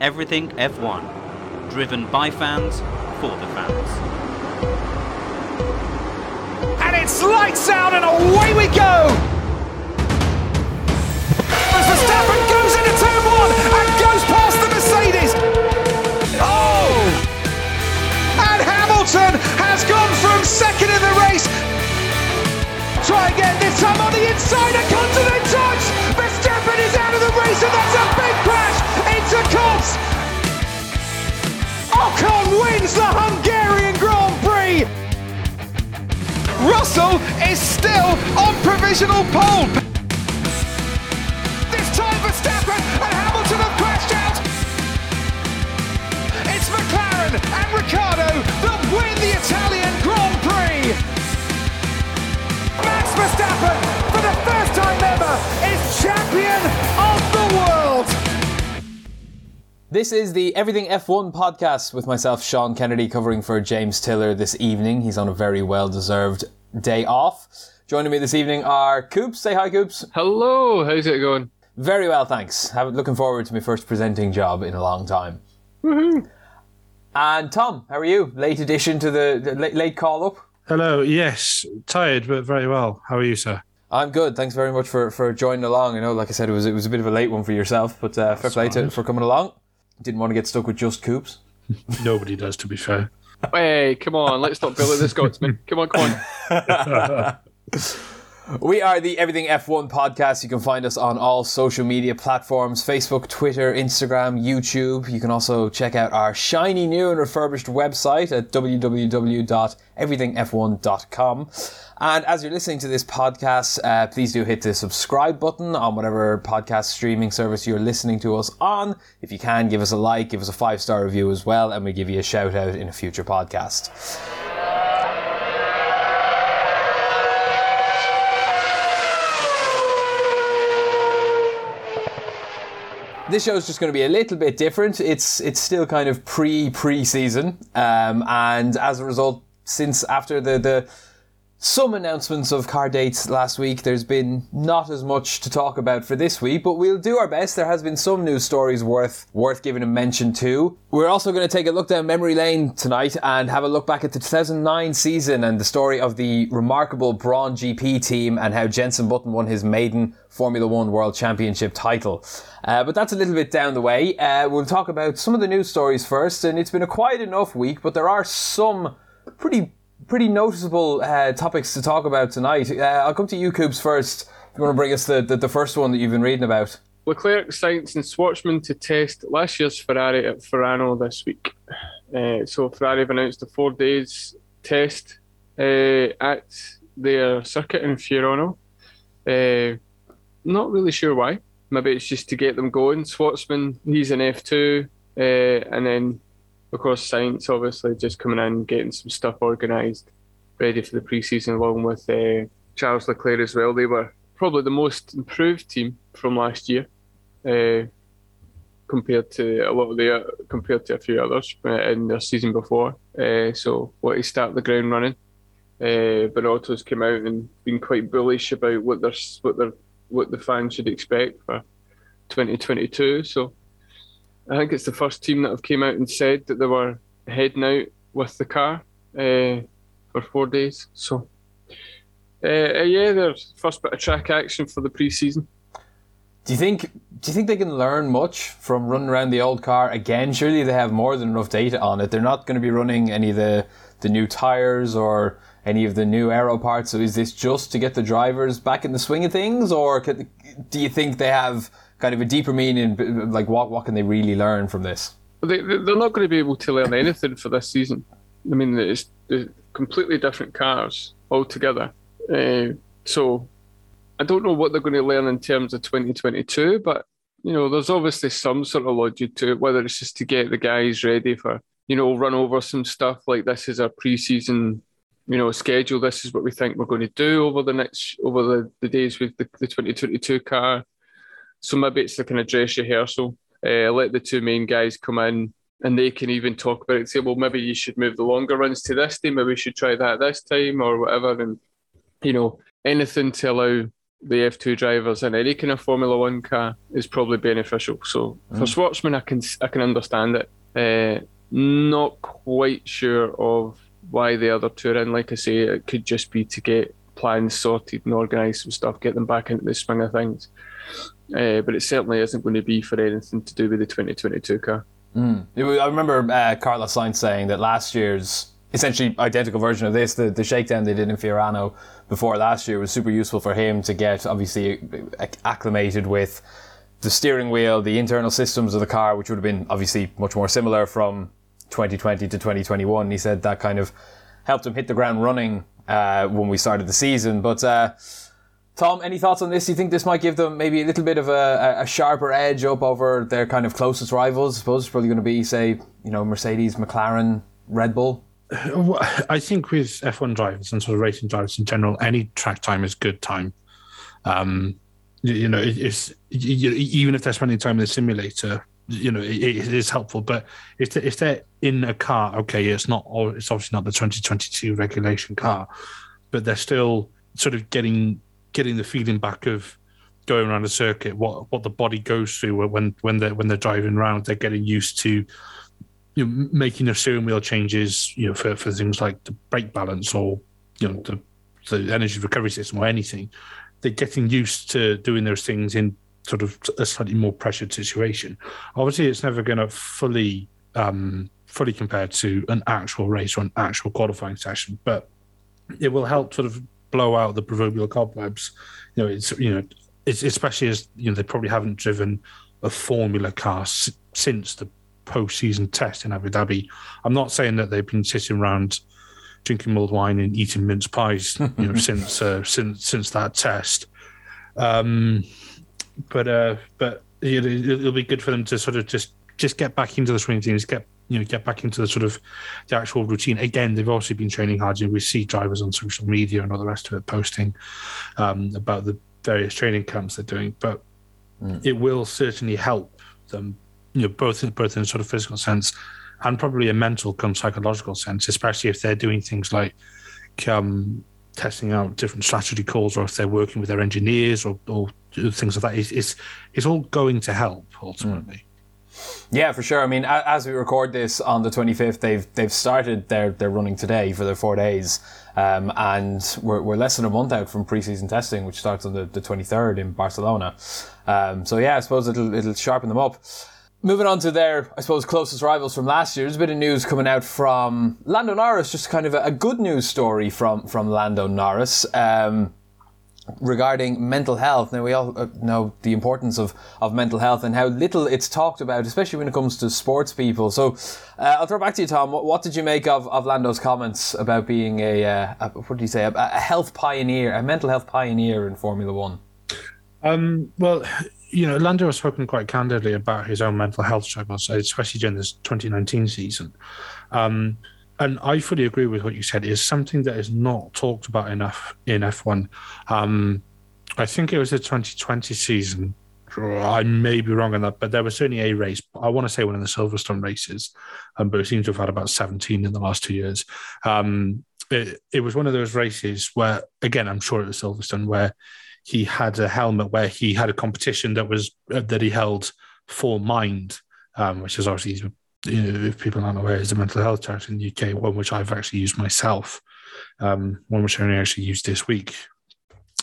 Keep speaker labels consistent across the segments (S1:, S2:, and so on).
S1: Everything F1. Driven by fans, for the fans.
S2: And it's lights out and away we go! As Verstappen goes into turn one and goes past the Mercedes. Oh! And Hamilton has gone from second in the race. Try again, this time on the inside, a continent touch! Verstappen is out of the race and that's a big crash into Copse! Ocon wins the Hungarian Grand Prix! Russell is still on provisional pole. This is the
S3: Everything F1 podcast with myself, Sean Kennedy, covering for James Tiller this evening. He's on a very well deserved day off. Joining me this evening are Coops. Say hi, Coops.
S4: Hello, how's it going?
S3: Very well, thanks. Have, looking forward to my first presenting job in a long time. And Tom, how are you? Late addition to the, the late, late call up.
S5: Hello. Yes, tired but very well. How are you, sir?
S3: I'm good. Thanks very much for, for joining along. I know, like I said, it was it was a bit of a late one for yourself, but uh, fair play to, for coming along. Didn't want to get stuck with just Coops.
S5: Nobody does, to be fair.
S4: Hey, come on, let's not bully the Scotsman. Come on, come on.
S3: We are the Everything F1 podcast. You can find us on all social media platforms Facebook, Twitter, Instagram, YouTube. You can also check out our shiny new and refurbished website at www.everythingf1.com. And as you're listening to this podcast, uh, please do hit the subscribe button on whatever podcast streaming service you're listening to us on. If you can, give us a like, give us a five star review as well, and we give you a shout out in a future podcast. This show is just going to be a little bit different. It's it's still kind of pre pre-season, um, and as a result, since after the the some announcements of car dates last week, there's been not as much to talk about for this week, but we'll do our best. There has been some news stories worth worth giving a mention to. We're also going to take a look down memory lane tonight and have a look back at the 2009 season and the story of the remarkable Brawn GP team and how Jenson Button won his maiden Formula One World Championship title. Uh, but that's a little bit down the way. Uh, we'll talk about some of the news stories first, and it's been a quiet enough week, but there are some pretty pretty noticeable uh, topics to talk about tonight. Uh, I'll come to you, Coops, first. If you want to bring us the, the, the first one that you've been reading about.
S4: Leclerc, Sainz, and Shwartzman to test last year's Ferrari at Fiorano this week. Uh, so Ferrari have announced a four days test uh, at their circuit in Fiorano. Uh, not really sure why. Maybe it's just to get them going. Shwartzman, he's an F2, uh, and then of course Sainz obviously just coming in, getting some stuff organised, ready for the pre-season, along with uh, Charles Leclerc as well. They were probably the most improved team from last year, uh, compared to a lot of the compared to a few others uh, in their season before. Uh, so what to start the ground running. Uh, Binotto's come out and been quite bullish about what their what their what the fans should expect for 2022. So I think it's the first team that have came out and said that they were heading out with the car uh, for four days. So uh, yeah, their first bit of track action for the pre-season.
S3: Do you think do you think they can learn much from running around the old car again? Surely they have more than enough data on it. They're not going to be running any of the the new tires or any of the new aero parts. So is this just to get the drivers back in the swing of things, or could, do you think they have kind of a deeper meaning? Like what what can they really learn from this?
S4: They they're not going to be able to learn anything for this season. I mean, it's, it's completely different cars altogether. Uh, so I don't know what they're going to learn in terms of 2022, but you know, there's obviously some sort of logic to it, whether it's just to get the guys ready for, you know, run over some stuff like this is our preseason, you know, schedule. This is what we think we're going to do over the next over the, the days with the, the 2022 car. So maybe it's like an address rehearsal. Uh, let the two main guys come in and they can even talk about it. Say, well, maybe you should move the longer runs to this day. Maybe we should try that this time or whatever. And you know, anything to allow the F2 drivers in any kind of Formula One car is probably beneficial. So for Shwartzman, I can I can understand it. Uh, not quite sure of why the other two are in. Like I say, it could just be to get plans sorted and organised and stuff, get them back into the swing of things. Uh, but it certainly isn't going to be for anything to do with the 2022 car.
S3: Was- I remember uh, Carlos Sainz saying that last year's essentially identical version of this, the, the shakedown they did in Fiorano before last year, was super useful for him to get obviously acclimated with the steering wheel, the internal systems of the car, which would have been obviously much more similar from 2020 to 2021. He said that kind of helped him hit the ground running uh, when we started the season. But uh, Tom, any thoughts on this? Do you think this might give them maybe a little bit of a, a- sharper edge up over their kind of closest rivals? I suppose it's probably going to be, say, you know, Mercedes, McLaren, Red Bull.
S5: I think with F1 drivers and sort of racing drivers in general, any track time is good time. Um, you, know, it, it's even if they're spending time in the simulator, you know, it, it is helpful. But if they, if they're in a car, okay, it's not. It's obviously not the 2022 regulation car, but they're still sort of getting getting the feeling back of going around a circuit, what what the body goes through when when they're when they're driving around. They're getting used to you know, making the steering wheel changes, you know, for, for things like the brake balance or you know the the energy recovery system or anything. They're getting used to doing those things in sort of a slightly more pressured situation. Obviously, it's never going to fully um, fully compare to an actual race or an actual qualifying session, but it will help sort of blow out the proverbial cobwebs. You know, it's you know, it's especially as you know they probably haven't driven a Formula car s- since the post-season test in Abu Dhabi. I'm not saying that they've been sitting around drinking mulled wine and eating mince pies, you know, since uh, since since that test. Um, but uh, but it, it'll be good for them to sort of just just get back into the swing things, get you know get back into the sort of the actual routine. Again, they've also been training hard. You know, we see drivers on social media and all the rest of it posting um, about the various training camps they're doing, but it will certainly help them, you know, both in, both in a sort of physical sense and probably a mental, come psychological sense, especially if they're doing things like um, testing out different strategy calls, or if they're working with their engineers, or, or things like that. It's, it's it's all going to help ultimately.
S3: Yeah, for sure. I mean, as we record this on the 25th, they've they've started their, their running today for their four days, um, and we're, we're less than a month out from preseason testing, which starts on the, the 23rd in Barcelona. Um, so yeah, I suppose it'll it'll sharpen them up. Moving on to their, I suppose, closest rivals from last year. There's a bit of news coming out from Lando Norris, just kind of a, a good news story from from Lando Norris. Um, regarding mental health. Now we all uh, know the importance of, of mental health and how little it's talked about, especially when it comes to sports people. So uh, I'll throw back to you, Tom. What, what did you make of, of Lando's comments about being a, uh, a what did you say, a, a health pioneer, a mental health pioneer in Formula One?
S5: Um, well, you know, Lando has spoken quite candidly about his own mental health struggles, especially during this 2019 season. Um, and I fully agree with what you said. Is something that is not talked about enough in F1. Um, I think it was the 2020 season. I may be wrong on that, but there was certainly a race. I want to say one of the Silverstone races, um, but it seems to have had about 17 in the last two years. Um, it, it was one of those races where, again, I'm sure it was Silverstone, where he had a helmet where he had a competition that was uh, that he held for mind, um, which is obviously you know if people aren't aware is a mental health charity in the UK, one which I've actually used myself, um, one which I only actually used this week,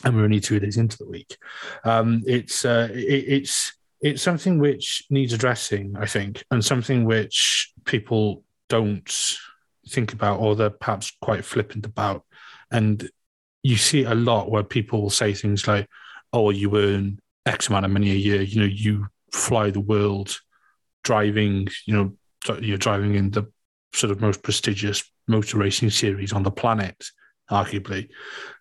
S5: and we're only two days into the week. Um, it's uh, it, it's it's something which needs addressing, I think, and something which people don't think about or they're perhaps quite flippant about, and you see a lot where people will say things like, "Oh, you earn X amount of money a year. You know, you fly the world, driving. You know, you're driving in the sort of most prestigious motor racing series on the planet, arguably.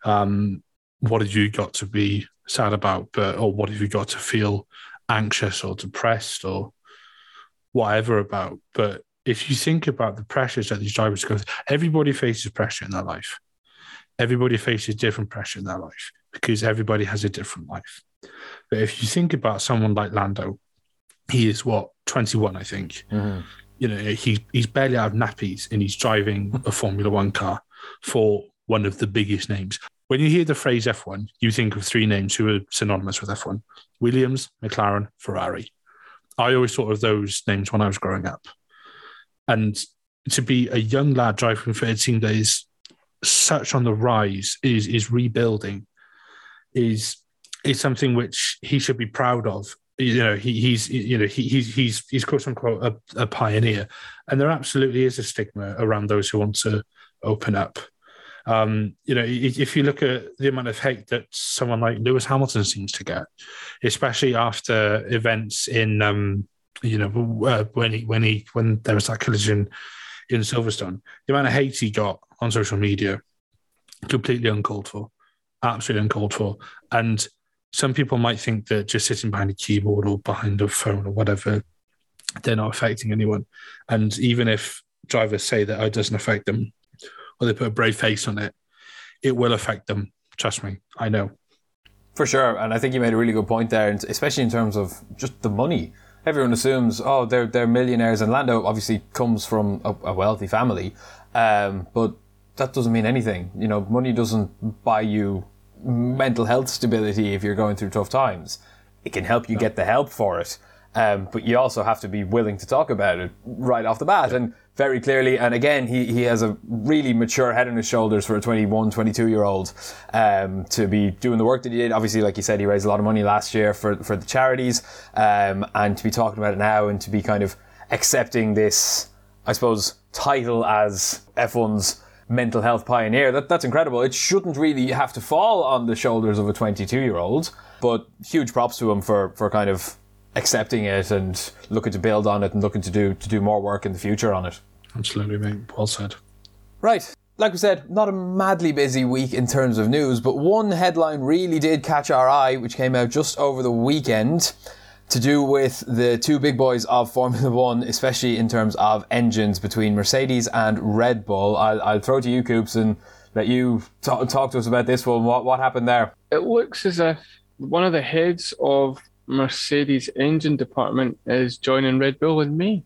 S5: Um, what have you got to be sad about? But or what have you got to feel anxious or depressed or whatever about? But if you think about the pressures that these drivers go through, everybody faces pressure in their life everybody faces different pressure in their life because everybody has a different life. But if you think about someone like Lando, he is what 21, I think. You know, he he's barely out of nappies and he's driving a Formula One car for one of the biggest names. when you hear the phrase F1, you think of three names who are synonymous with F1 Williams, McLaren, Ferrari. I always thought of those names when I was growing up. And to be a young lad driving for a team that is such on the rise, is is rebuilding, is is something which he should be proud of. You know, he, he's you know he, he's he's he's quote unquote a, a pioneer, and there absolutely is a stigma around those who want to open up. Um, you know, if you look at the amount of hate that someone like Lewis Hamilton seems to get, especially after events in, um, you know, uh, when he when he when there was that collision in Silverstone, the amount of hate he got on social media, completely uncalled for, absolutely uncalled for, and some people might think that just sitting behind a keyboard or behind a phone or whatever, they're not affecting anyone. And even if drivers say that it doesn't affect them, or they put a brave face on it, it will affect them. Trust me, I know.
S3: For sure, and I think you made a really good point there, especially in terms of just the money. Everyone assumes, oh, they're they're millionaires, and Lando obviously comes from a, a wealthy family, um, but that doesn't mean anything. You know, money doesn't buy you mental health stability if you're going through tough times. It can help you get the help for it, um, but you also have to be willing to talk about it right off the bat. And very clearly, and again, he, he has a really mature head on his shoulders for a 21, 22 year old um, to be doing the work that he did. Obviously, like you said, he raised a lot of money last year for, for the charities, um, and to be talking about it now and to be kind of accepting this, I suppose, title as F1's mental health pioneer, that, that's incredible. It shouldn't really have to fall on the shoulders of a 22 year old, but huge props to him for, for kind of accepting it and looking to build on it and looking to do to do more work in the future on it.
S5: Absolutely, mate. Well said.
S3: Right. Like we said, not a madly busy week in terms of news, but one headline really did catch our eye, which came out just over the weekend, to do with the two big boys of Formula One, especially in terms of engines between Mercedes and Red Bull. I'll, I'll throw to you, Coops, and let you talk, talk to us about this one. What, what happened there?
S4: It looks as if one of the heads of Mercedes engine department is joining Red Bull in May.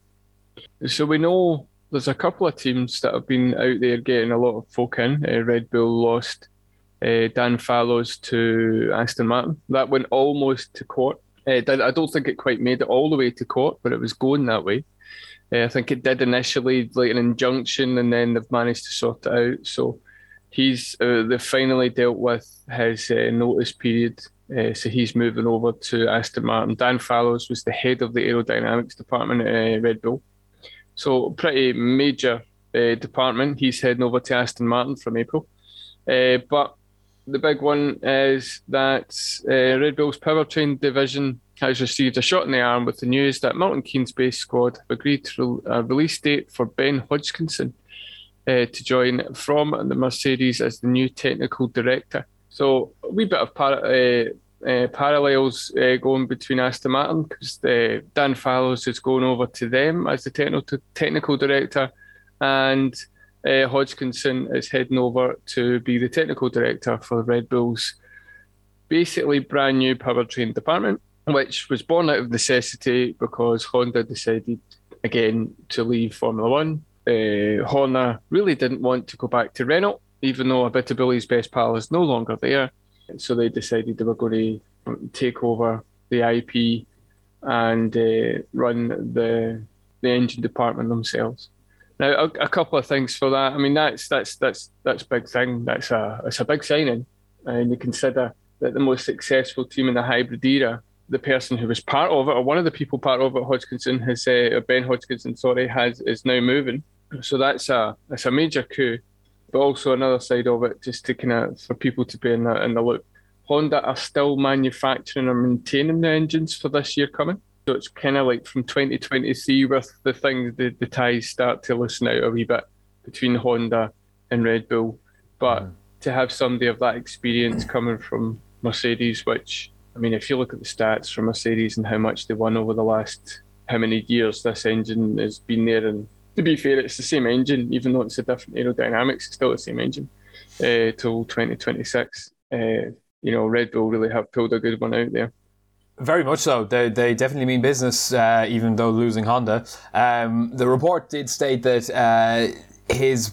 S4: So we know there's a couple of teams that have been out there getting a lot of folk in. Uh, Red Bull lost uh, Dan Fallows to Aston Martin. That went almost to court. Uh, I don't think it quite made it all the way to court, but it was going that way. Uh, I think it did initially, like an injunction, and then they've managed to sort it out. So he's uh, they finally dealt with his uh, notice period uh, so he's moving over to Aston Martin. Dan Fallows was the head of the aerodynamics department at Red Bull. So pretty major department. He's heading over to Aston Martin from April. But the big one is that uh, Red Bull's powertrain division has received a shot in the arm with the news that Milton Keynes base squad have agreed to a release date for Ben Hodgkinson uh, to join from the Mercedes as the new technical director. So a wee bit of par- uh, uh, parallels uh, going between Aston Martin because uh, Dan Fallows is going over to them as the technical technical director, and uh, Hodgkinson is heading over to be the technical director for the Red Bull's basically brand new powertrain department, which was born out of necessity because Honda decided again to leave Formula One. Uh, Horner really didn't want to go back to Renault even though Abiteboul's best pal is no longer there. So they decided they were going to take over the IP and uh, run the the engine department themselves. Now, a, a, couple of things for that. I mean, that's that's that's that's a big thing. That's a it's a big signing, and you consider that the most successful team in the hybrid era, the person who was part of it, or one of the people part of it, Hodgkinson, has uh, Ben Hodgkinson, sorry, has is now moving. So that's a that's a major coup but also another side of it, just to kind of for people to be in the, in the loop. Honda are still manufacturing and maintaining the engines for this year coming. So it's kind of like from 2023 with the things, the, the ties start to loosen out a wee bit between Honda and Red Bull. But mm. to have somebody of that experience coming from Mercedes, which, I mean, if you look at the stats from Mercedes and how much they won over the last, how many years this engine has been there and to be fair, it's the same engine, even though it's a different aerodynamics, it's still the same engine uh, till 2026. Uh, you know, Red Bull really have pulled a good one out there.
S3: Very much so. They, they definitely mean business, uh, even though losing Honda. Um, the report did state that uh, his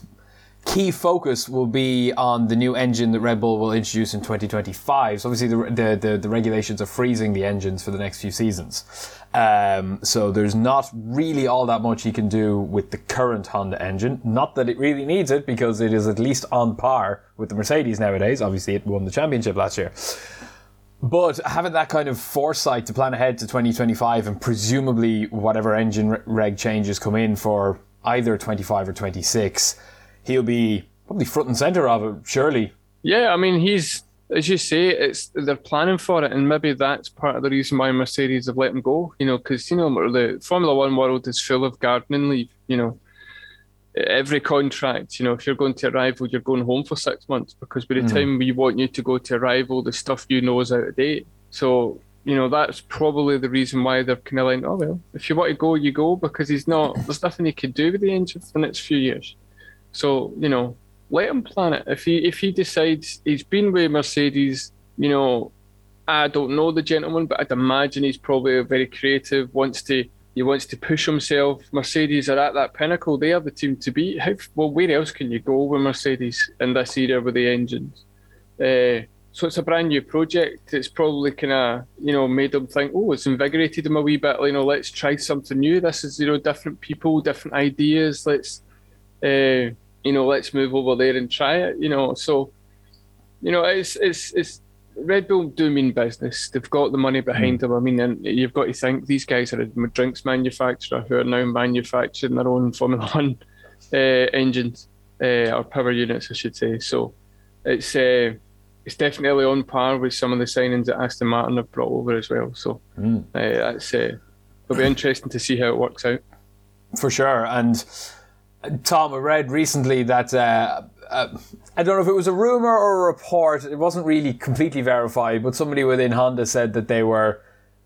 S3: key focus will be on the new engine that Red Bull will introduce in 2025. So obviously the the, the, the regulations are freezing the engines for the next few seasons. Um, so there's not really all that much he can do with the current Honda engine. Not that it really needs it because it is at least on par with the Mercedes nowadays. Obviously it won the championship last year. But having that kind of foresight to plan ahead to 2025 and presumably whatever engine reg changes come in for either 25 or 26, he'll be probably front and center of it, surely.
S4: Yeah, I mean, he's as you say, it's they're planning for it, and maybe that's part of the reason why Mercedes have let him go. You know, because you know the Formula One world is full of gardening leave. You know, every contract, you know, if you're going to a rival, you're going home for six months because by the mm. time we want you to go to a rival, the stuff you know is out of date. So you know that's probably the reason why they're kind of like, oh well, if you want to go, you go because he's not. There's nothing he could do with the engine for the next few years. So you know, let him plan it. If he if he decides he's been with Mercedes, you know, I don't know the gentleman, but I'd imagine he's probably very creative. Wants to he wants to push himself. Mercedes are at that pinnacle. They are the team to beat. How, well, where else can you go with Mercedes in this era with the engines? Uh, so it's a brand new project. It's probably kind of you know made them think, oh, it's invigorated them a wee bit. You know, let's try something new. This is you know different people, different ideas. Let's. Uh, you know, let's move over there and try it, you know. So, you know, it's it's it's Red Bull do mean business. They've got the money behind mm. them. I mean, and you've got to think these guys are a drinks manufacturer who are now manufacturing their own Formula One uh, engines uh, or power units, I should say. So, it's uh, it's definitely on par with some of the signings that Aston Martin have brought over as well. So, mm. that's uh, it'll be interesting to see how it works out.
S3: For sure, and Tom, I read recently that uh, I don't know if it was a rumor or a report. It wasn't really completely verified, but somebody within Honda said that they were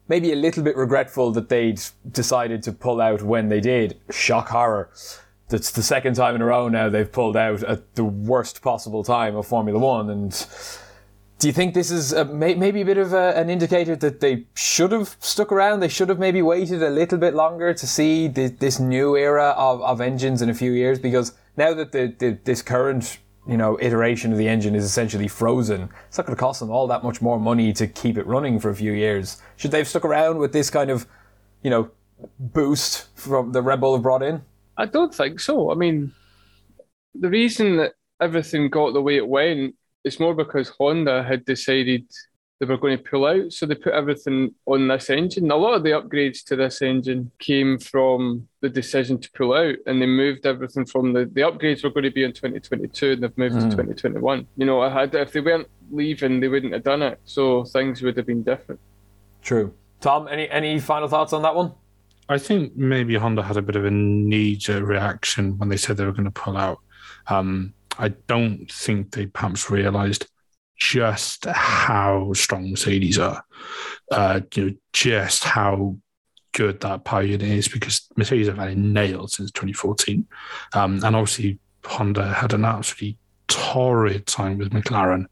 S3: maybe a little bit regretful that they'd decided to pull out when they did. Shock horror. That's the second time in a row now they've pulled out at the worst possible time of Formula One, and do you think this is a, maybe a bit of a, an indicator that they should have stuck around? They should have maybe waited a little bit longer to see the, this new era of, of engines in a few years? Because now that the, the, this current you know iteration of the engine is essentially frozen, it's not going to cost them all that much more money to keep it running for a few years. Should they have stuck around with this kind of you know boost from the Red Bull have brought in?
S4: I don't think so. I mean, the reason that everything got the way it went it's more because Honda had decided they were going to pull out, so they put everything on this engine. A lot of the upgrades to this engine came from the decision to pull out, and they moved everything from the the upgrades were going to be in 2022, and they've moved mm. to 2021. You know, I had if they weren't leaving, they wouldn't have done it, so things would have been different.
S3: True. Tom, any any final thoughts on that one?
S5: I think maybe Honda had a bit of a knee jerk reaction when they said they were going to pull out. Um, I don't think they perhaps realised just how strong Mercedes are. Uh, you know, just how good that unit is because Mercedes have had it nailed since 2014, um, and obviously Honda had an absolutely torrid time with McLaren.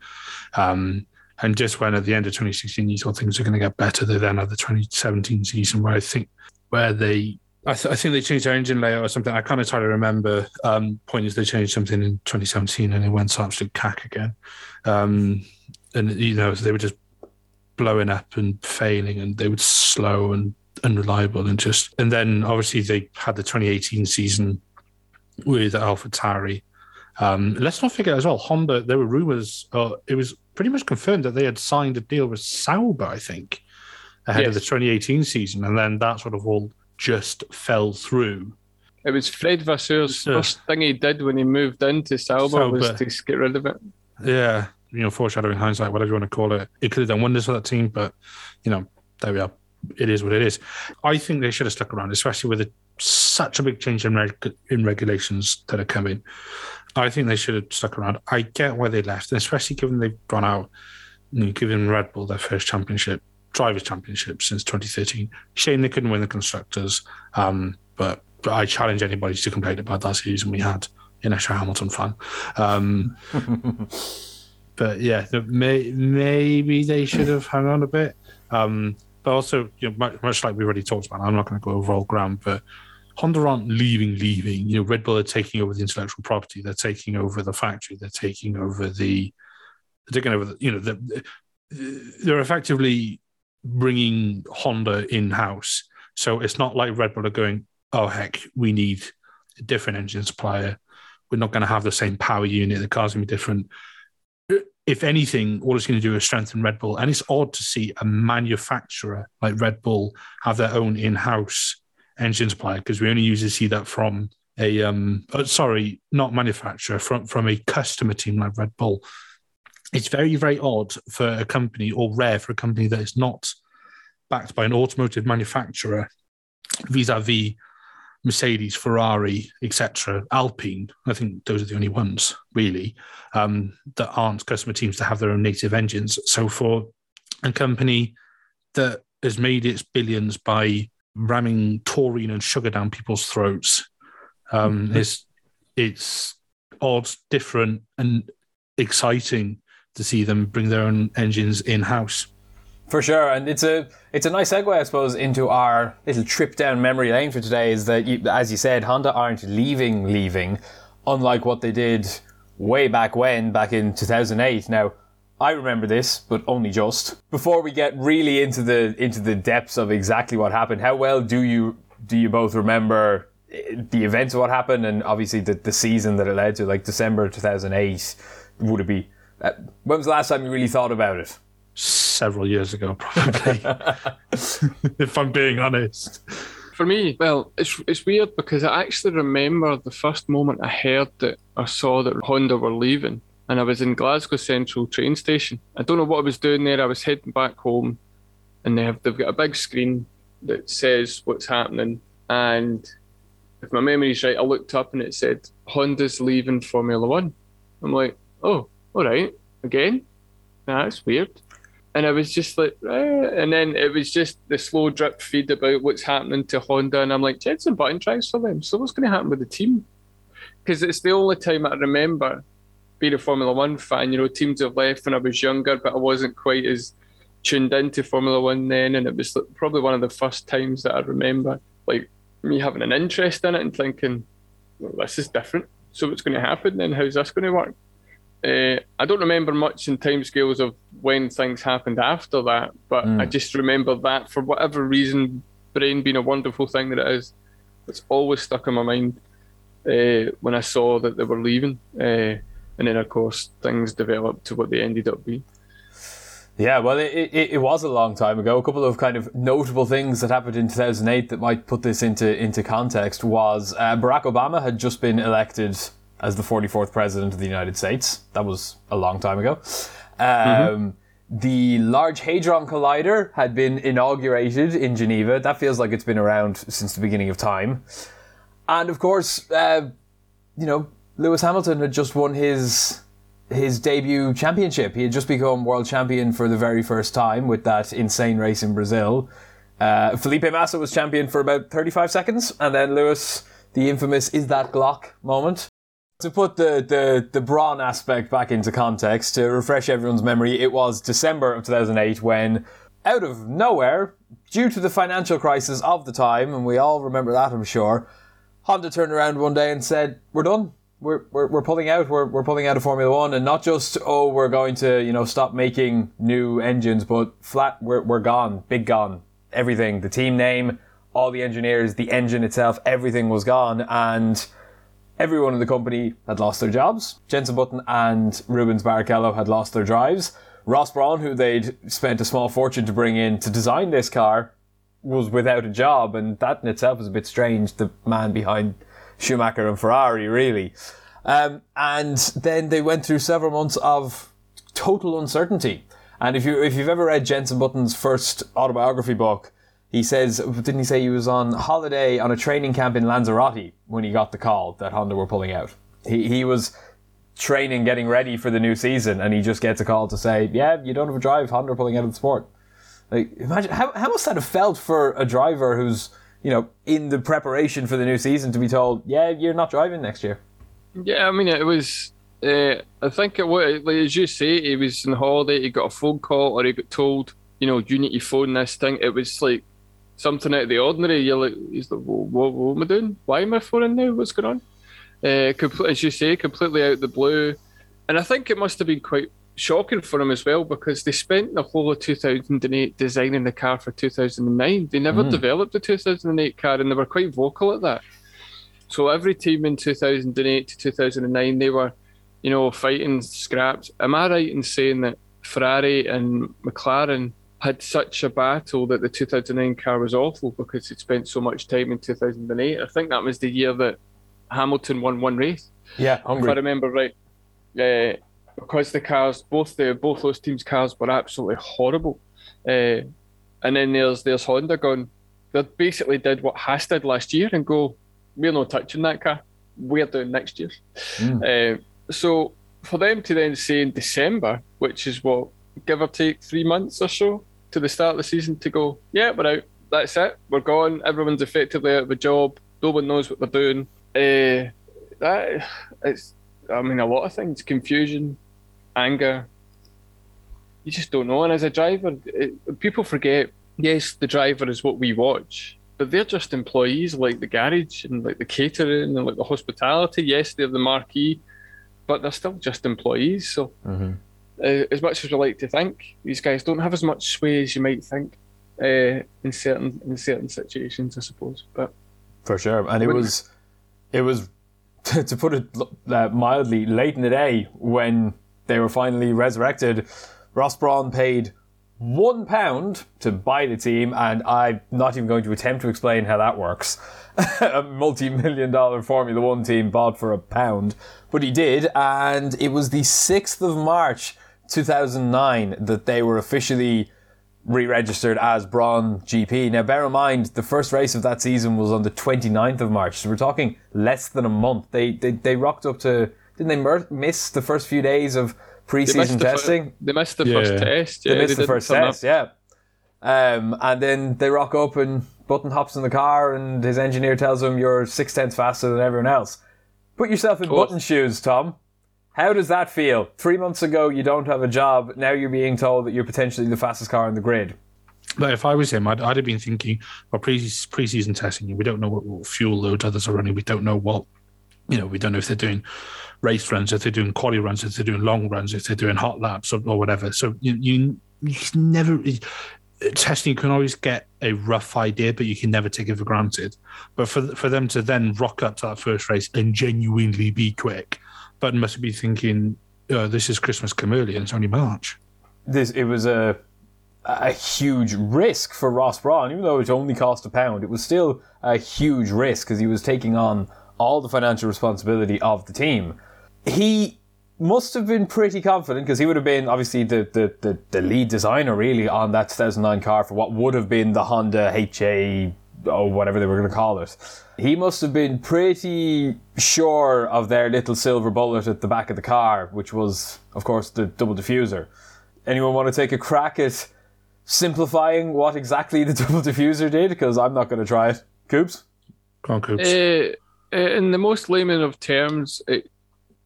S5: Um, and just when at the end of 2016 you thought things were going to get better, they then had the 2017 season where I think where they I, th- I, think they changed their engine layout or something. I kind of try to remember. Um, point is, they changed something in 2017 and it went to absolute cack again. Um, and you know, they were just blowing up and failing, and they were slow and unreliable, and just. And then obviously they had the 2018 season with AlphaTauri. Um, let's not forget as well, Honda. There were rumors. Uh, it was pretty much confirmed that they had signed a deal with Sauber. I think ahead yes. of the 2018 season, and then that sort of all just fell through.
S4: It was Fred Vasseur's first thing he did when he moved into Sauber, was to get rid of it.
S5: Yeah, you know, foreshadowing hindsight, whatever you want to call it. It could have done wonders for that team, but you know, there we are. It is what it is. I think they should have stuck around, especially with a, such a big change in, reg- in regulations that are coming. I think they should have stuck around. I get why they left, and especially given they've gone out, know, given Red Bull their first championship drivers' championship since 2013. Shame they couldn't win the constructors, um, but, but I challenge anybody to complain about that season we had in a Hamilton fan. Um, but yeah, may, maybe they should have hung on a bit. Um, but also, you know, much, much, like we already talked about, I'm not going to go over all ground, but Honda aren't leaving, leaving. You know, Red Bull are taking over the intellectual property. They're taking over the factory. They're taking over the. They're taking over. The, you know, the, they're effectively bringing Honda in house. So it's not like Red Bull are going, oh heck, we need a different engine supplier. We're not going to have the same power unit. The car's going to be different. If anything, all it's going to do is strengthen Red Bull. And it's odd to see a manufacturer like Red Bull have their own in-house engine supplier because we only usually see that from a um uh, sorry not manufacturer from from a customer team like Red Bull. It's very very odd for a company or rare for a company that is not backed by an automotive manufacturer vis-a-vis Mercedes, Ferrari, etc., Alpine. I think those are the only ones really um, that aren't customer teams to have their own native engines. So for a company that has made its billions by ramming taurine and sugar down people's throats. Um, mm-hmm. It's it's odd, different, and exciting to see them bring their own engines in house.
S3: For sure, and it's a it's a nice segue, I suppose, into our little trip down memory lane for today. Is that, you, as you said, Honda aren't leaving, leaving, unlike what they did way back when, back in 2008. Now, I remember this, but only just. Before we get really into the into the depths of exactly what happened, how well do you do you both remember eh, the events of what happened and obviously the, the season that it led to, like December 2008? Would it be? Uh, when was the last time you really thought about it?
S5: Several years ago, probably. if I'm being honest.
S4: For me, well, it's it's weird because I actually remember the first moment I heard that I saw that Honda were leaving and I was in Glasgow Central train station. I don't know what I was doing there. I was heading back home, and they have they've got a big screen that says what's happening. And if my memory's right, I looked up and it said Honda's leaving Formula One. I'm like, oh, all right, again. That's weird. And I was just like, eh. and then it was just the slow drip feed about what's happening to Honda, and I'm like, Jenson Button drives for them. So what's going to happen with the team? Because it's the only time I remember being a Formula One fan, you know, teams have left when I was younger, but I wasn't quite as tuned into Formula One then, and it was probably one of the first times that I remember like me having an interest in it and thinking, well, this is different. So what's going to happen then? How's this going to work? Uh, I don't remember much in timescales of when things happened after that, but mm. I just remember that for whatever reason, brain being a wonderful thing that it is, it's always stuck in my mind uh, when I saw that they were leaving. Uh, and then of course things developed to what they ended up being.
S3: Yeah, well, it, it, it, was a long time ago. A couple of kind of notable things that happened in 2008 that might put this into into context was uh, Barack Obama had just been elected as the 44th president of the United States. That was a long time ago. Um, mm-hmm. The Large Hadron Collider had been inaugurated in Geneva. That feels like it's been around since the beginning of time. And of course, uh, you know, Lewis Hamilton had just won his his debut championship. He had just become world champion for the very first time with that insane race in Brazil. Uh, Felipe Massa was champion for about 35 seconds, and then Lewis, the infamous "Is that Glock?" moment. To put the, the, the Brawn aspect back into context, to refresh everyone's memory, it was December of 2008 when, out of nowhere, due to the financial crisis of the time, and we all remember that, I'm sure, Honda turned around one day and said, We're done we're, we're, we're pulling out. We're, we're pulling out of Formula One, and not just oh we're going to you know stop making new engines, but flat we're we're gone, big gone. Everything, the team name, all the engineers, the engine itself, everything was gone, and everyone in the company had lost their jobs. Jenson Button and Rubens Barrichello had lost their drives. Ross Brawn, who they'd spent a small fortune to bring in to design this car, was without a job, and that in itself is a bit strange. The man behind Schumacher and Ferrari, really. Um, and then they went through several months of total uncertainty. And if you if you've ever read Jenson Button's first autobiography book, he says didn't he say he was on holiday on a training camp in Lanzarote when he got the call that Honda were pulling out. He he was training, getting ready for the new season, and he just gets a call to say, "Yeah, you don't have a drive. Honda pulling out of the sport." Like, imagine how how must that have felt for a driver who's you know, in the preparation for the new season to be told, yeah, you're not driving next year.
S4: Yeah, I mean, it was. Uh, I think it was like as you say, he was on holiday. He got a phone call, or he got told, you know, you need to phone this thing. It was like something out of the ordinary. You're like, he's like, what, what am I doing? Why am I foreign now? What's going on? Uh, compl- as you say, completely out of the blue. And I think it must have been quite shocking for him as well because they spent the whole of 2008 designing the car for 2009. They never
S3: Mm.
S4: developed the 2008 car and they were quite vocal at that. So every team in 2008 to 2009, they were, you know, fighting scraps. Am I right in saying that Ferrari and McLaren had such a battle that the 2009 car was awful because it spent so much time in 2008? I think that was the year that Hamilton won one race
S3: Yeah,
S4: if I
S3: hungry.
S4: remember right. Uh, because the cars, both the both those teams' cars were absolutely horrible. Uh, and then there's there's Honda going. They basically did what Haas did last year and go, we're not touching that car. We're doing next year. Uh, so for them to then say in December, which is what give or take three months or so to the start of the season, to go, yeah, we're out. That's it. We're gone. Everyone's effectively out of a job. No one knows what they're doing. Uh, that it's I mean a lot of things confusion anger you just don't know and as a driver it, people forget yes the driver is what we watch but they're just employees like the garage and like the catering and like the hospitality yes they're the marquee but they're still just employees so
S3: Mhm.
S4: Uh, as much as we like to think these guys don't have as much sway as you might think uh, in certain in certain situations i suppose but
S3: For sure, and it was, it was, to put it uh, mildly, late in the day when they were finally resurrected. Ross Brawn paid one pound to buy the team, and I'm not even going to attempt to explain how that works. a multi-million dollar Formula One team bought for a pound, but he did, and it was the sixth of March, 2009, that they were officially re-registered as Brawn GP. Now, bear in mind, the first race of that season was on the 29th of March, so we're talking less than a month. They they, they rocked up to didn't they mer- miss the first few days of
S4: they
S3: pre-season
S4: missed the, fir-
S3: testing?
S4: they missed the
S5: Yeah.
S4: first test yeah,
S3: they missed the first
S4: turn up.
S3: test, yeah. Um, and then they rock up and Button hops in the car and his engineer tells him you're six tenths faster than everyone else. Put yourself in. Button shoes, Tom. How does that feel? Three months ago you don't have a job, now you're being told that you're potentially the fastest car on the grid.
S5: But if I was him, I'd, I'd have been thinking, well, pre preseason testing, we don't know what, fuel loads others are running. We don't know what, you know, we don't know if they're doing race runs, if they're doing quali runs, if they're doing long runs, if they're doing hot laps or, or whatever. So you, you, you never, testing, you can always get a rough idea, but you can never take it for granted. But for, for them to then rock up to that first race and genuinely be quick, Button must be thinking, uh, this is Christmas and it's only March.
S3: this it was a a huge risk for Ross Brawn, even though it only cost a pound. It was still a huge risk because he was taking on all the financial responsibility of the team. He must have been pretty confident because he would have been obviously the, the, the, the lead designer really on that 2009 car for what would have been the Honda HA or whatever they were going to call it. He must have been pretty sure of their little silver bullet at the back of the car, which was, of course, the double diffuser. Anyone want to take a crack at simplifying what exactly the double diffuser did? Because I'm not going to try it. Coops?
S5: Come on, Coops.
S4: Uh, uh, in the most layman of terms, it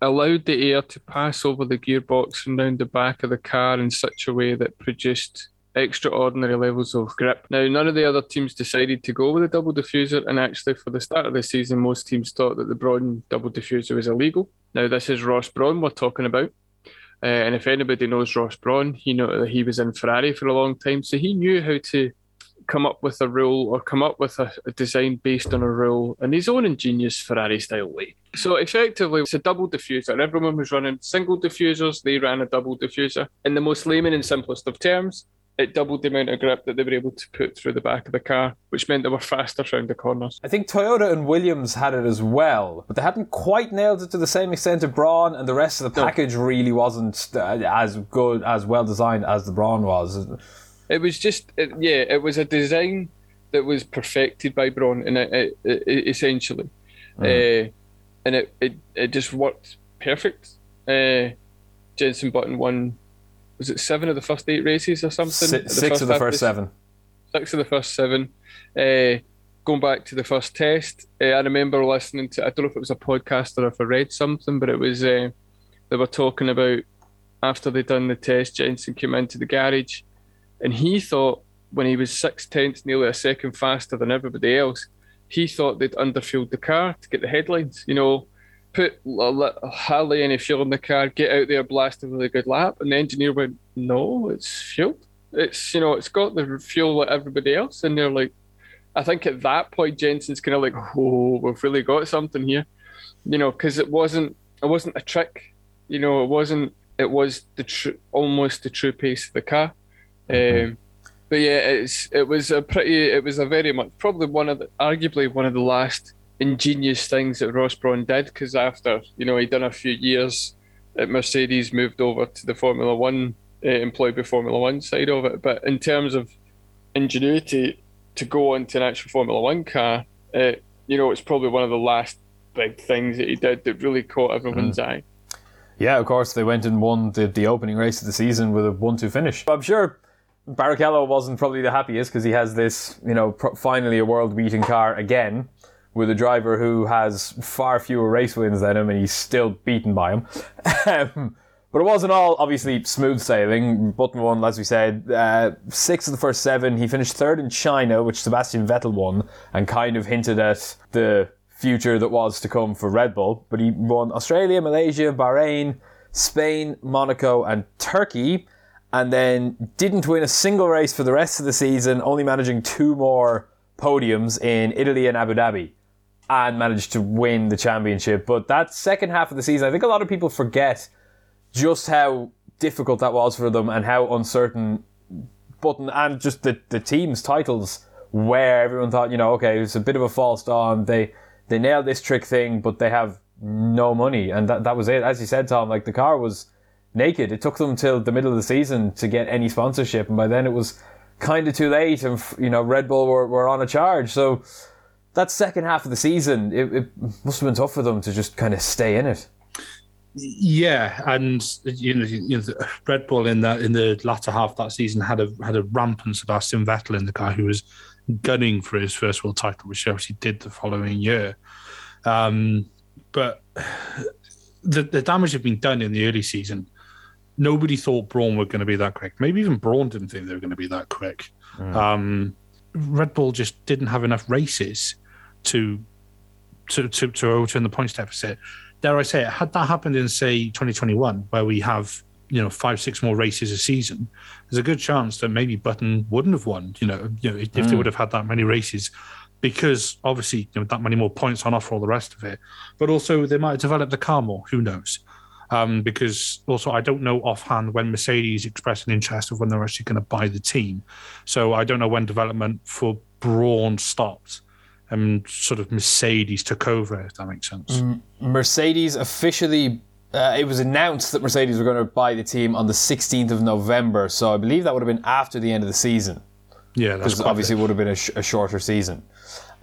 S4: allowed the air to pass over the gearbox and round the back of the car in such a way that produced extraordinary levels of grip. Now, none of the other teams decided to go with a double diffuser, and actually, for the start of the season, most teams thought that the Brawn double diffuser was illegal. Now, this is Ross Brawn we're talking about. Uh, and if anybody knows Ross Brawn, he know that he was in Ferrari for a long time, so he knew how to come up with a rule or come up with a, a design based on a rule in his own ingenious Ferrari style way. So effectively, it's a double diffuser. Everyone was running single diffusers, they ran a double diffuser. In the most layman and simplest of terms, it doubled the amount of grip that they were able to put through the back of the car, which meant they were faster around the corners.
S3: I think Toyota and Williams had it as well, but they hadn't quite nailed it to the same extent of Brawn, and the rest of the
S4: No.
S3: package really wasn't uh, as good, as well designed as the Brawn was.
S4: It was just, it, yeah, it was a design that was perfected by Brawn, and it, it, essentially, uh, and it, it it just worked perfect. Uh, Jenson Button won, was it seven of the first eight races or something?
S3: Si-
S4: At
S3: six of the first seven.
S4: Six of the first seven. Uh, going back to the first test, uh, I remember listening to, I don't know if it was a podcast or if I read something, but it was, uh, they were talking about after they'd done the test, Jenson came into the garage and he thought when he was six tenths, nearly a second faster than everybody else, he thought they'd underfueled the car to get the headlines. You know, put hardly any fuel in the car, get out there, blast a really good lap, and the engineer went, "No, it's fuel. It's you know, it's got the fuel like everybody else." And they're like, I think at that point Jenson's kind of like, "Oh, we've really got something here," you know, because it wasn't it wasn't a trick. You know, it wasn't. It was the tr- almost the true pace of the car. Mm-hmm. Um, but yeah, it's it was a pretty, it was a very much probably one of the, arguably one of the last ingenious things that Ross Brawn did because after you know he'd done a few years at Mercedes, moved over to the Formula One, uh, employed by Formula One side of it. But in terms of ingenuity to go into an actual Formula One car, uh, you know, it's probably one of the last big things that he did that really caught everyone's mm. eye.
S3: Yeah, of course, they went and won the, the opening race of the season with a 1 2 finish. I'm sure Barrichello wasn't probably the happiest because he has this, you know, pro- finally a world beating car again with a driver who has far fewer race wins than him and he's still beaten by him. Um, but it wasn't all obviously smooth sailing. Button won, as we said, uh, six of the first seven. He finished third in China, which Sebastian Vettel won, and kind of hinted at the future that was to come for Red Bull. But he won Australia, Malaysia, Bahrain, Spain, Monaco, and Turkey and then didn't win a single race for the rest of the season, only managing two more podiums in Italy and Abu Dhabi, and managed to win the championship. But that second half of the season, I think a lot of people forget just how difficult that was for them and how uncertain Button and just the, the team's titles where everyone thought, you know, okay, it's a bit of a false dawn. They they nailed this trick thing, but they have no money, and that that was it. As you said, Tom, like the car was naked. It took them till the middle of the season to get any sponsorship, and by then it was kind of too late. And you know, Red Bull were, were on a charge, so that second half of the season, it, it must have been tough for them to just kind of stay in it.
S5: Yeah, and you know, you know, Red Bull in that in the latter half of that season had a had a rampant Sebastian Vettel in the car who was gunning for his first world title, which he obviously did the following year. Um, but the the damage had been done in the early season nobody thought Brawn were going to be that quick. Maybe even Brawn didn't think they were going to be that quick. Mm. Um, Red Bull just didn't have enough races to to to, to overturn the points deficit. Dare I say it? Had that happened in say 2021, where we have you know five six more races a season, there's a good chance that maybe Button wouldn't have won. You know, you know if mm. they would have had that many races. Because obviously, you know, that many more points on offer, all the rest of it. But also, they might have developed the car more. Who knows? um, because also I don't know offhand when Mercedes expressed an interest of when they're actually going to buy the team. So I don't know when development for Brawn stopped and sort of Mercedes took over, if that makes sense.
S3: Mercedes officially. Uh, it was announced that Mercedes were going to buy the team on the 16th of November, so I believe that would have been after the end of the season.
S5: Yeah,
S3: because obviously it would have been a, sh- a shorter season.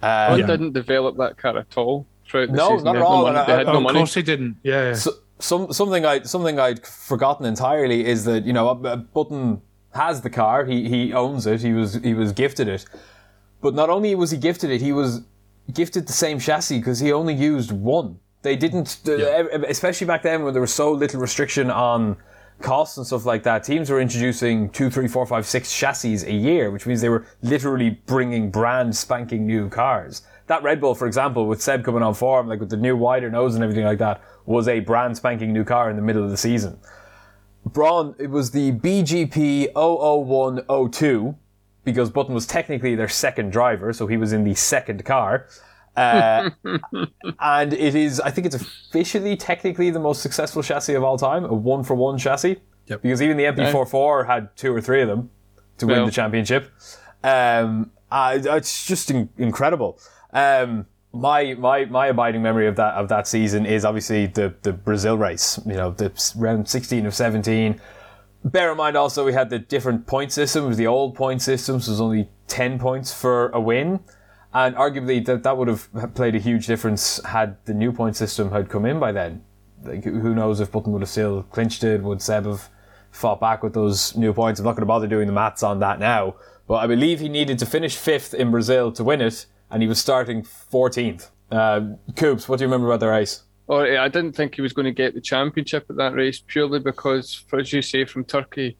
S4: Um, yeah. didn't develop that car at all throughout the
S3: no,
S4: season.
S3: not at all. No
S5: money, I, of course they didn't. Yeah.
S3: So, some something I something I'd forgotten entirely is that you know Button has the car. He he owns it. He was he was gifted it, but not only was he gifted it, he was gifted the same chassis because he only used one. They didn't, uh, yeah. especially back then when there was so little restriction on costs and stuff like that. Teams were introducing two, three, four, five, six chassis a year, which means they were literally bringing brand spanking new cars. That Red Bull, for example, with Seb coming on form, like with the new wider nose and everything like that, was a brand spanking new car in the middle of the season. Brawn, it was the BGP 00102 because Button was technically their second driver, so he was in the second car. Uh, and it is, I think it's officially technically the most successful chassis of all time, a one for one chassis.
S5: Yep.
S3: Because even the MP44 had two or three of them to win the championship. Um, uh, it's just in- incredible. Um, my my my abiding memory of that of that season is obviously the the Brazil race. You know, the round sixteen of seventeen. Bear in mind also we had the different point system. It the old point system, so it was only ten points for a win, and arguably that that would have played a huge difference had the new point system had come in by then. Like, who knows if Button would have still clinched it? Would Seb have fought back with those new points? I'm not going to bother doing the maths on that now, but I believe he needed to finish fifth in Brazil to win it and he was starting 14th. Uh, Coops, what do you remember about the race?
S4: Oh, I didn't think he was going to get the championship at that race purely because, as you say, from Turkey,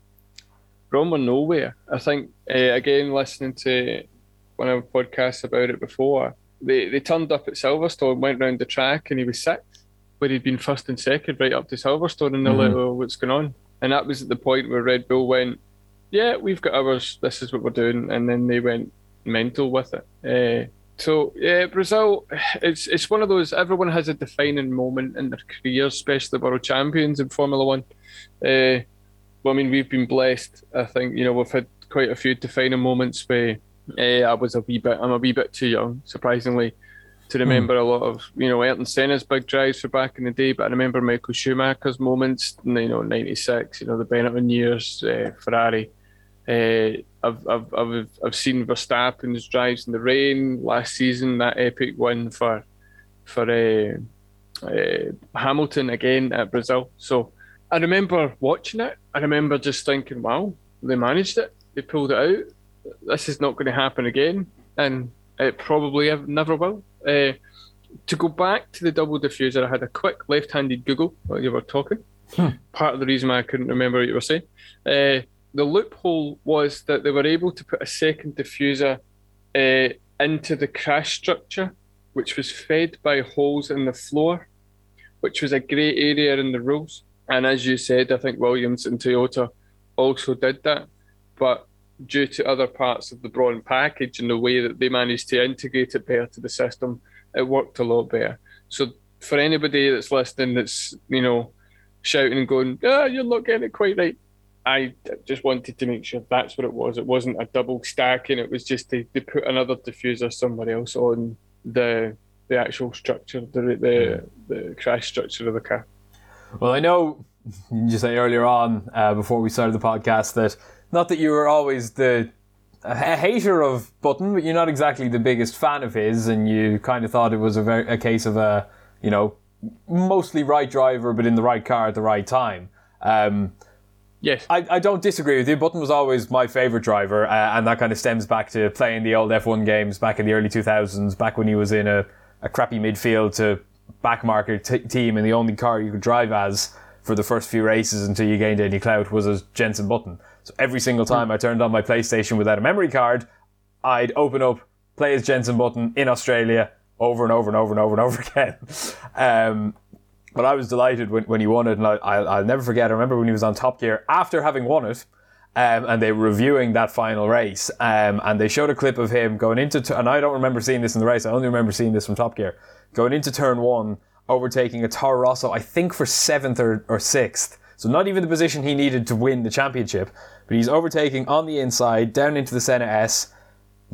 S4: Brawn were nowhere. I think uh, again listening to one of the podcasts about it before, they they turned up at Silverstone, went round the track, and he was sixth, where he'd been first and second right up to Silverstone, and they're like, "Oh, what's going on?" And that was at the point where Red Bull went, "Yeah, we've got ours. This is what we're doing," and then they went mental with it. Uh, so yeah, Brazil, it's it's one of those. Everyone has a defining moment in their career, especially world champions in Formula One. Uh, well, I mean, we've been blessed. I think you know we've had quite a few defining moments where uh, I was a wee bit. I'm a wee bit too young, surprisingly, to remember a lot of you know Ayrton Senna's big drives for back in the day. But I remember Michael Schumacher's moments. You know, '96. You know the Benetton years, uh, Ferrari. Uh, I've, I've, I've, I've seen Verstappen's drives in the rain last season, that epic win for for uh, uh, Hamilton again at Brazil. So I remember watching it. I remember just thinking, wow, they managed it. They pulled it out. This is not going to happen again. And it probably never will. Uh, to go back to the double diffuser, I had a quick left handed Google while you were talking. Part of the reason why I couldn't remember what you were saying. The loophole was that they were able to put a second diffuser uh, into the crash structure, which was fed by holes in the floor, which was a grey area in the rules. And as you said, I think Williams and Toyota also did that. But due to other parts of the Brawn package and the way that they managed to integrate it better to the system, it worked a lot better. So for anybody that's listening that's, you know, shouting and going, ah, you're not getting it quite right, I just wanted to make sure that's what it was. It wasn't a double stacking. It was just to, to put another diffuser somewhere else on the the actual structure, the the, the crash structure of the car.
S3: Well, I know you say earlier on uh, before we started the podcast that not that you were always the a hater of Button, but you're not exactly the biggest fan of his, and you kind of thought it was a, very, a case of a you know mostly right driver, but in the right car at the right time. Um,
S4: Yes.
S3: I, I don't disagree with you. Button was always my favourite driver, uh, and that kind of stems back to playing the old F1 games back in the early 2000s, back when he was in a, a crappy midfield to back market t- team, and the only car you could drive as for the first few races until you gained any clout was as Jenson Button. So every single time I turned on my PlayStation without a memory card, I'd open up, play as Jenson Button in Australia over and over and over and over and over again. Um, but I was delighted when, when he won it, and I, I'll, I'll never forget. I remember when he was on Top Gear after having won it, um, and they were reviewing that final race, um, and they showed a clip of him going into, and I don't remember seeing this in the race. I only remember seeing this from Top Gear, going into turn one, overtaking a Toro Rosso, I think for seventh or, or sixth. So not even the position he needed to win the championship, but he's overtaking on the inside, down into the Senna S,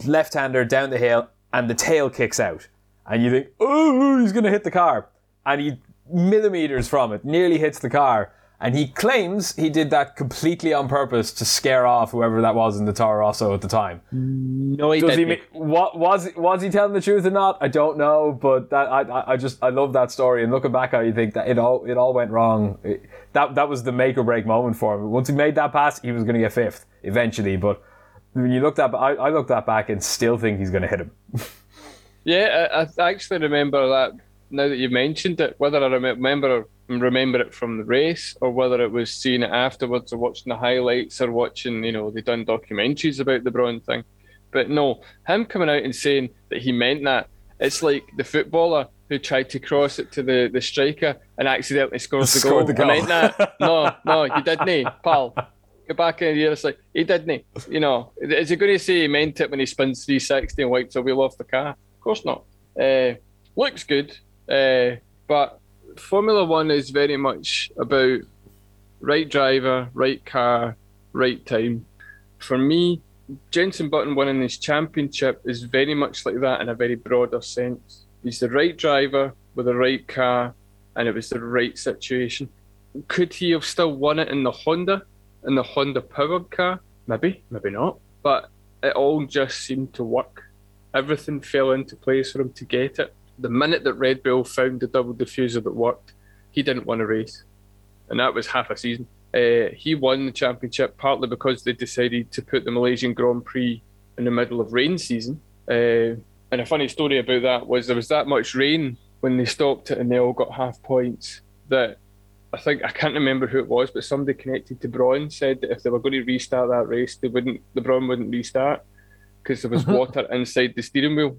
S3: left-hander down the hill, and the tail kicks out, and you think, oh, he's going to hit the car, and he millimeters from it, nearly hits the car. And he claims he did that completely on purpose to scare off whoever that was in the Toro Rosso at the time.
S4: No, he
S3: Does he?
S4: didn't.
S3: ma- What was was he telling the truth or not? I don't know, but that I I- I just I love that story. And looking back, I think that it all it all went wrong. It- that that was the make or break moment for him. Once he made that pass, he was going to get fifth eventually. But when you look that, I, I look that back and still think he's going to hit him.
S4: Yeah, I, I actually remember that now that you mentioned it. Whether I remember remember it from the race or whether it was seeing it afterwards or watching the highlights or watching, you know, they done documentaries about the Brawn thing. But no, him coming out and saying that he meant that, it's like the footballer who tried to cross it to the, the striker and accidentally scores the
S3: Scored
S4: goal.
S3: the goal.
S4: I meant that. No, no, you didn't, pal. Go back in here. It's like he didn't. You know, is he going to say he meant it when he spins 360 and wipes a wheel off the car? Of course not. Uh, looks good, uh, but Formula One is very much about right driver, right car, right time. For me, Jenson Button winning his championship is very much like that in a very broader sense. He's the right driver with the right car, and it was the right situation. Could he have still won it in the Honda, in the Honda powered car? Maybe, maybe not. But it all just seemed to work. Everything fell into place for him to get it. The minute that Red Bull found the double diffuser that worked, he didn't want to race. And that was half a season. Uh, he won the championship partly because they decided to put the Malaysian Grand Prix in the middle of rain season. Uh, and a funny story about that was there was that much rain when they stopped it and they all got half points that I think I can't remember who it was, but somebody connected to Brawn said that if they were going to restart that race, they wouldn't. The Brawn wouldn't restart because there was
S3: Mm-hmm.
S4: water inside the steering wheel.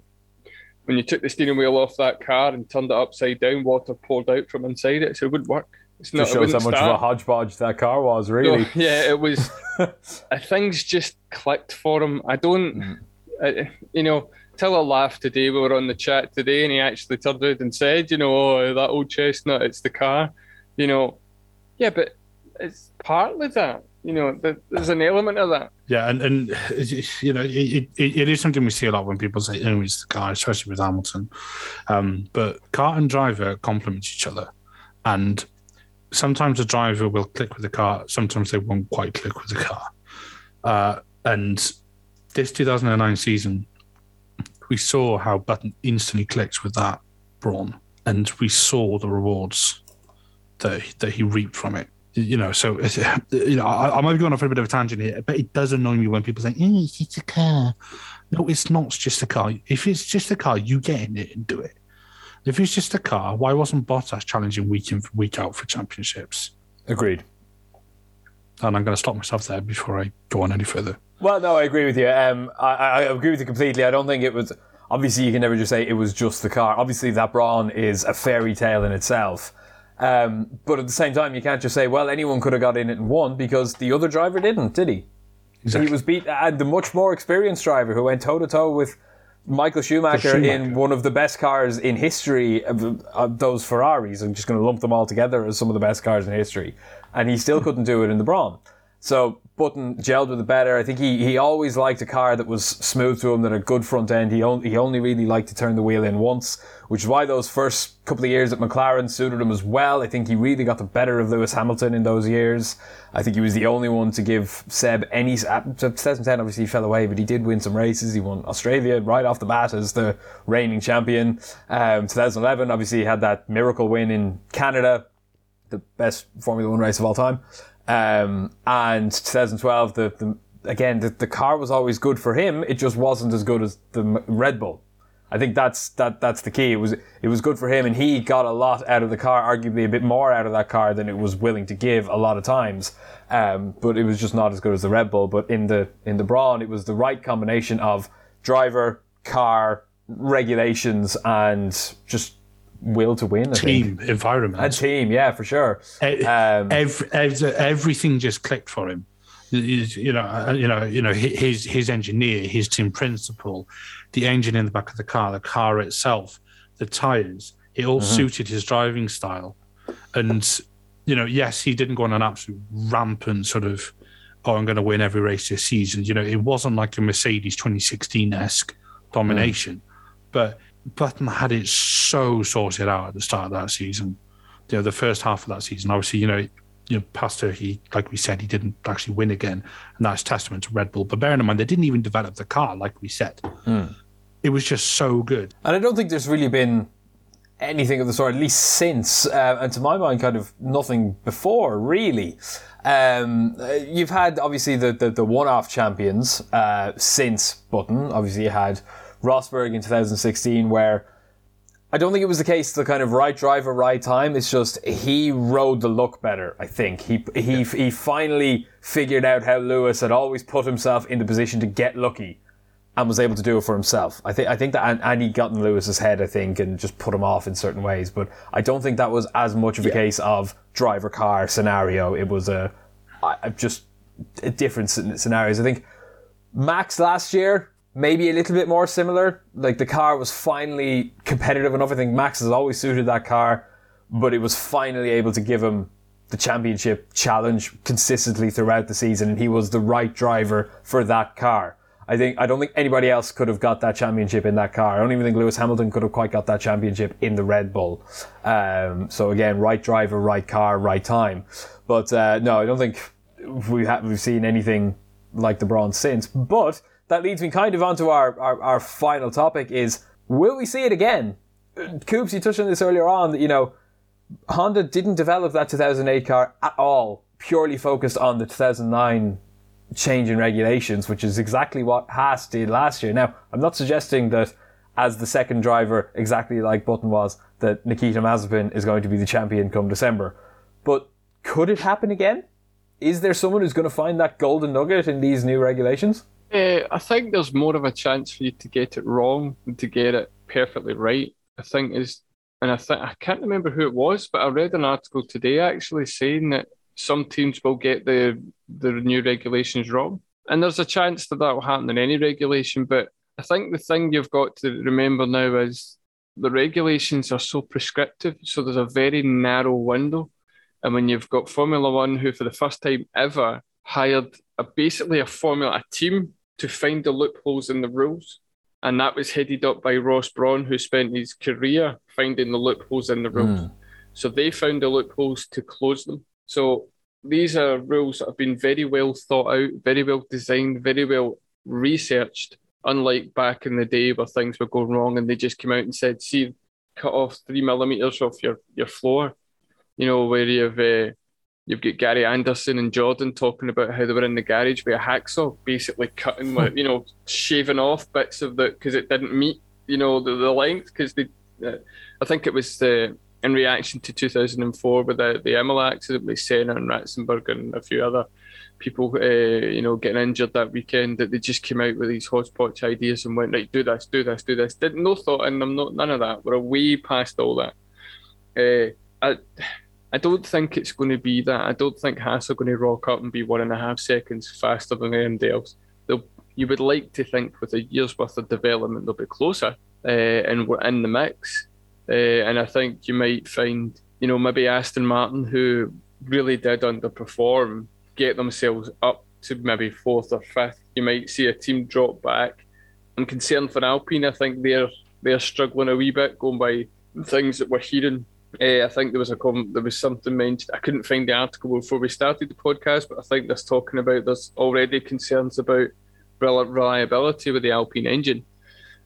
S4: When you took the steering wheel off that car and turned it upside down, water poured out from inside it, so it wouldn't work. It's not. It
S3: shows how much of a hodgepodge that car was,
S4: No,
S3: really.
S4: yeah, it was. things just clicked for him. I don't,
S3: Mm.
S4: I, you know, Tiller laughed today. We were on the chat today, and he actually turned around and said, you know, oh, that old chestnut, it's the car. You know, yeah, but it's partly that. You know, there's an element of that.
S5: Yeah, and and you know, it, it, it is something we see a lot when people say, "Oh, it's the car," especially with Hamilton. Um, but car and driver complement each other, and sometimes the driver will click with the car, sometimes they won't quite click with the car. Uh, and this 2009 season, we saw how Button instantly clicks with that Brawn, and we saw the rewards that that he reaped from it you know, so you know, I, I might be going off on a bit of a tangent here, but it does annoy me when people say, "Eh, "It's just a car." No, it's not just a car. If it's just a car, you get in it and do it. If it's just a car, why wasn't Bottas challenging week in week out for championships?
S3: Agreed.
S5: And I'm going to stop myself there before I go on any further.
S3: Well, no, I agree with you. Um, I, I agree with you completely. I don't think it was. Obviously, you can never just say it was just the car. Obviously, that Brawn is a fairy tale in itself. Um, but at the same time, you can't just say, well, anyone could have got in it and won because the other driver didn't, did he?
S5: Exactly.
S3: He was beat, and the much more experienced driver who went toe to toe with Michael Schumacher,
S5: Schumacher.
S3: in one of the best cars in history of, of those Ferraris. I'm just going to lump them all together as some of the best cars in history. And he still couldn't do it in the Brawn. So Button gelled with it better. I think he, he always liked a car that was smooth to him, that a good front end. He only, he only really liked to turn the wheel in once, which is why those first couple of years at McLaren suited him as well. I think he really got the better of Lewis Hamilton in those years. I think he was the only one to give Seb any. uh, 2010 obviously he fell away, but he did win some races. He won Australia right off the bat as the reigning champion. Um, 2011 obviously he had that miracle win in Canada, the best Formula One race of all time. Um, and 2012, the, the again the, the car was always good for him. It just wasn't as good as the Red Bull. I think that's that that's the key. It was it was good for him, and he got a lot out of the car, arguably a bit more out of that car than it was willing to give a lot of times. Um, but it was just not as good as the Red Bull. But in the in the Brawn, it was the right combination of driver, car, regulations, and just will to win. I think.
S5: Team environment.
S3: A team, yeah, for sure. Um,
S5: every, every, everything just clicked for him. You- know, uh, you know, you know. His his engineer, his team principal, the engine in the back of the car, the car itself, the tires. It all suited his driving style, and you know, yes, he didn't go on an absolute rampant sort of, oh, I'm going to win every race this season. You know, it wasn't like a Mercedes 2016 esque domination, but Button had it so sorted out at the start of that season you know, the first half of that season. Obviously, you know, you know, Pastor, he like we said, he didn't actually win again, and that's testament to Red Bull. But bearing in mind, they didn't even develop the car, like we said. It was just so good.
S3: And I don't think there's really been anything of the sort, at least since, uh, and to my mind, kind of nothing before, really. Um, you've had obviously the, the, the one off champions uh, since Button. Obviously, you had Rosberg in 2016, where I don't think it was the case the kind of right driver, right time. It's just he rode the luck better. I think he he he finally figured out how Lewis had always put himself in the position to get lucky, and was able to do it for himself. I think I think that and, and he got in Lewis's head. I think and just put him off in certain ways. But I don't think that was as much of a case of driver car scenario. It was a, I just a different scen- scenarios. I think Max last year, maybe a little bit more similar. Like the car was finally competitive enough. I think Max has always suited that car, but it was finally able to give him the championship challenge consistently throughout the season, and he was the right driver for that car. I think I don't think anybody else could have got that championship in that car. I don't even think Lewis Hamilton could have quite got that championship in the Red Bull. Um, so again, right driver, right car, right time. But uh, no, I don't think we have we've seen anything like the Brawns since. But that leads me kind of onto our, our, our final topic is will we see it again? Coops, you touched on this earlier on that, you know, Honda didn't develop that 2008 car at all, purely focused on the 2009 change in regulations, which is exactly what Haas did last year. Now, I'm not suggesting that as the second driver, exactly like Button was, that Nikita Mazepin is going to be the champion come December. But could it happen again? Is there someone who's going to find that golden nugget in these new regulations?
S4: Uh, I think there's more of a chance for you to get it wrong than to get it perfectly right. I think is, and I think I can't remember who it was, but I read an article today actually saying that some teams will get the the new regulations wrong, and there's a chance that that will happen in any regulation. But I think the thing you've got to remember now is the regulations are so prescriptive, so there's a very narrow window. And when you've got Formula One, who for the first time ever hired a, basically a formula, a team to find the loopholes in the rules, and that was headed up by Ross Brawn, who spent his career finding the loopholes in the rules. Mm. So they found the loopholes to close them. So these are rules that have been very well thought out, very well designed, very well researched. Unlike back in the day where things were going wrong and they just came out and said, "See, cut off three millimeters off your your floor," you know, where you've uh, you've got Gary Anderson and Jordan talking about how they were in the garage with a hacksaw, basically cutting, you know, shaving off bits of the because it didn't meet, you know, the, the length because they, uh, I think it was the in reaction to 2004 with the, the Imola accident with Senna and Ratzenberger and a few other people, uh, you know, getting injured that weekend, that they just came out with these hodgepodge ideas and went, right, do this, do this, do this. Didn't no thought in them, not none of that. We're way past all that. Uh, I, I don't think it's going to be that. I don't think Haas are going to rock up and be one and a half seconds faster than anybody else. They'll, you would like to think with a year's worth of development, they'll be closer uh, and we're in the mix. Uh, and I think you might find, you know, maybe Aston Martin, who really did underperform, get themselves up to maybe fourth or fifth. You might see a team drop back. I'm concerned for Alpine. I think they're they're struggling a wee bit going by things that we're hearing. Uh, I think there was a comment, there was something mentioned. I couldn't find the article before we started the podcast, but I think there's talking about there's already concerns about reliability with the Alpine engine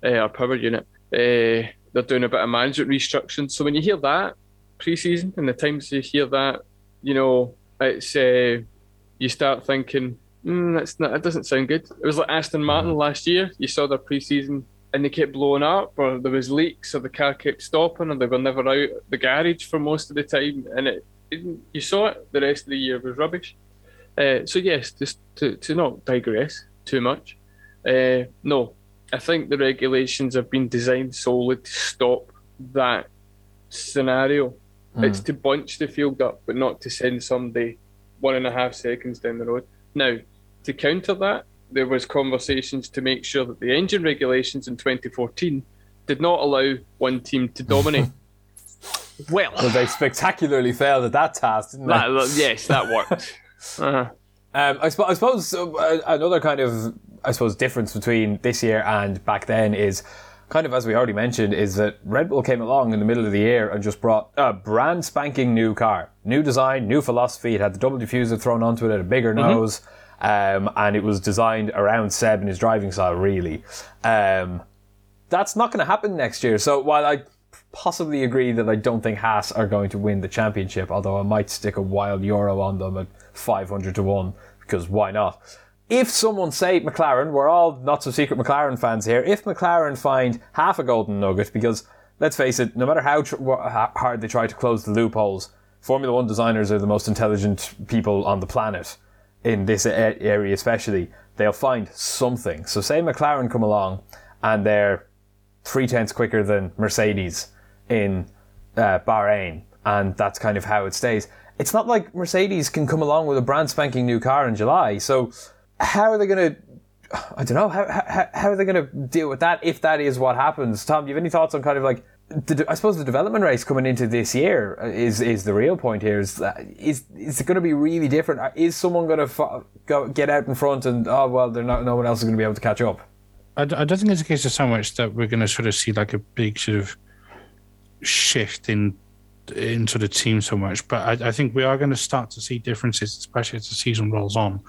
S4: uh, or power unit. Uh, they're doing a bit of management restructuring. So when you hear that pre-season and the times you hear that, you know, it's uh, you start thinking, mm, that's not. It doesn't sound good. It was like Aston Martin last year. You saw their pre-season and they kept blowing up, or there was leaks, or the car kept stopping, or they were never out the garage for most of the time, and it, it you saw it. The rest of the year was rubbish. Uh, so yes, just to, to not digress too much. Uh, no, I think the regulations have been designed solely to stop that scenario. Mm. It's to bunch the field up, but not to send somebody one and a half seconds down the road. Now, to counter that, there was conversations to make sure that the engine regulations in 2014 did not allow one team to dominate. well,
S3: well, they spectacularly failed at that task, didn't they?
S4: That, yes, that worked. uh-huh.
S3: Um, I, sp- I, suppose uh, another kind of I suppose difference between this year and back then is kind of as we already mentioned is that Red Bull came along in the middle of the year and just brought a brand spanking new car, new design, new philosophy. It had the double diffuser thrown onto it, had a bigger mm-hmm. nose, um, and it was designed around Seb and his driving style. Really, um, that's not going to happen next year. So while I possibly agree that I don't think Haas are going to win the championship, although I might stick a wild euro on them at 500 to 1 because why not? if someone say McLaren, we're all not so secret McLaren fans here. If McLaren find half a golden nugget, because let's face it, no matter how tr- hard they try to close the loopholes, Formula One designers are the most intelligent people on the planet in this area, especially. They'll find something. So say McLaren come along and they're three tenths quicker than Mercedes in uh, Bahrain, and that's kind of how it stays. It's not like Mercedes can come along with a brand spanking new car in July. So how are they going to? I don't know. How, how, how are they going to deal with that if that is what happens? Tom, do you have any thoughts on kind of like the, I suppose the development race coming into this year uh, is is the real point here. Is that, is is it going to be really different? Uh, is someone going to go get out in front and oh well, they're not. No one else is going to be able to catch up.
S5: I, I don't think it's a case of so much that we're going to sort of see like a big sort of shift in in sort of team so much, but I, I think we are going to start to see differences, especially as the season rolls on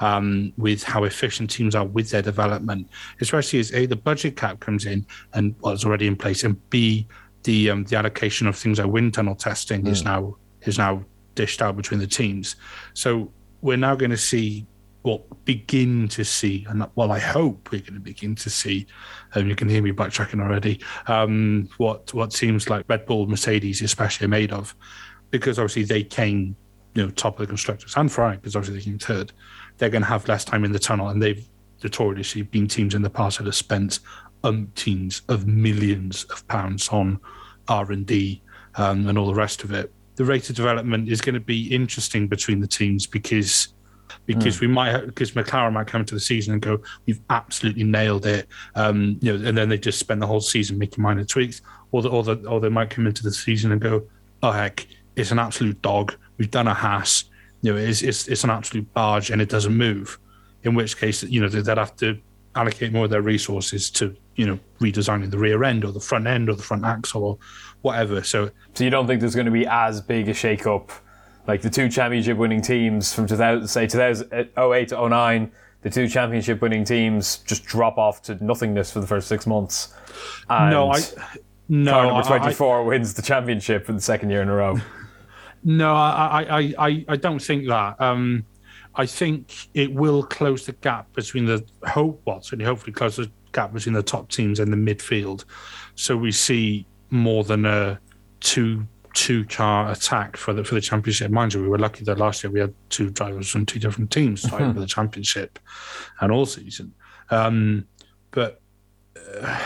S5: um, with how efficient teams are with their development, especially as A, the budget cap comes in and what's well, already in place, and B, the um, the allocation of things like wind tunnel testing mm. is now is now dished out between the teams. So we're now going to see well begin to see and well i hope we're going to begin to see and um, you can hear me backtracking already um, what what seems like red bull mercedes especially are made of because obviously they came, you know, top of the constructors and Ferrari because obviously they came third. They're going to have less time in the tunnel, and they've notoriously been teams in the past that have spent umpteens of millions of pounds on R and D um, and all the rest of it. The rate of development is going to be interesting between the teams because because mm. we might because McLaren might come into the season and go, we've absolutely nailed it, um, you know, and then they just spend the whole season making minor tweaks, or the, or the, or they might come into the season and go, oh heck, it's an absolute dog. We've done a Haas, you know, it's it's, it's an absolute barge and it doesn't move. In which case, you know, they'd have to allocate more of their resources to you know redesigning the rear end or the front end or the front axle or whatever. So,
S3: so you don't think there's going to be as big a shake up? Like the two championship winning teams from 2000, say 2008 uh, to 09, the two championship winning teams just drop off to nothingness for the first six months.
S5: And no, I no.
S3: Car number 24 I, wins the championship for the second year in a row.
S5: No, I I, I, I don't think that. Um, I think it will close the gap between the hope, certainly hopefully close the gap between the top teams and the midfield. So we see more than a two two car attack for the for the championship. Mind you, we were lucky that last year we had two drivers from two different teams fighting mm-hmm. for the championship and all season. Um, but uh,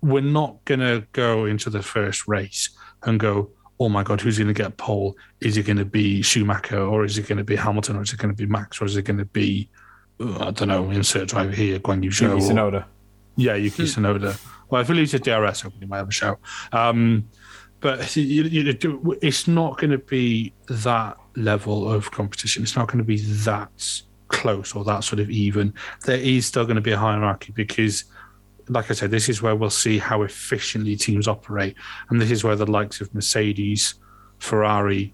S5: we're not going to go into the first race and go, oh my God, who's going to get pole? Is it going to be Schumacher or is it going to be Hamilton or is it going to be Max or is it going to be, uh, I don't know, insert driver here, Guan Yu Zhou?
S3: Yuki Tsunoda.
S5: Yeah, Yuki hmm. Tsunoda. Well, if he leaves a DRS, he might have a shout. Um, but you, you, it's not going to be that level of competition. It's not going to be that close or that sort of even. There is still going to be a hierarchy because – like I said, this is where we'll see how efficiently teams operate, and this is where the likes of Mercedes, Ferrari,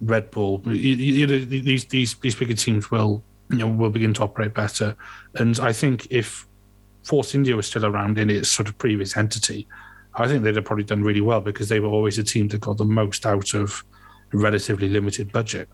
S5: Red Bull, you, you know, these these these bigger teams will you know will begin to operate better. And I think if Force India was still around in its sort of previous entity, I think they'd have probably done really well because they were always a team that got the most out of a relatively limited budget.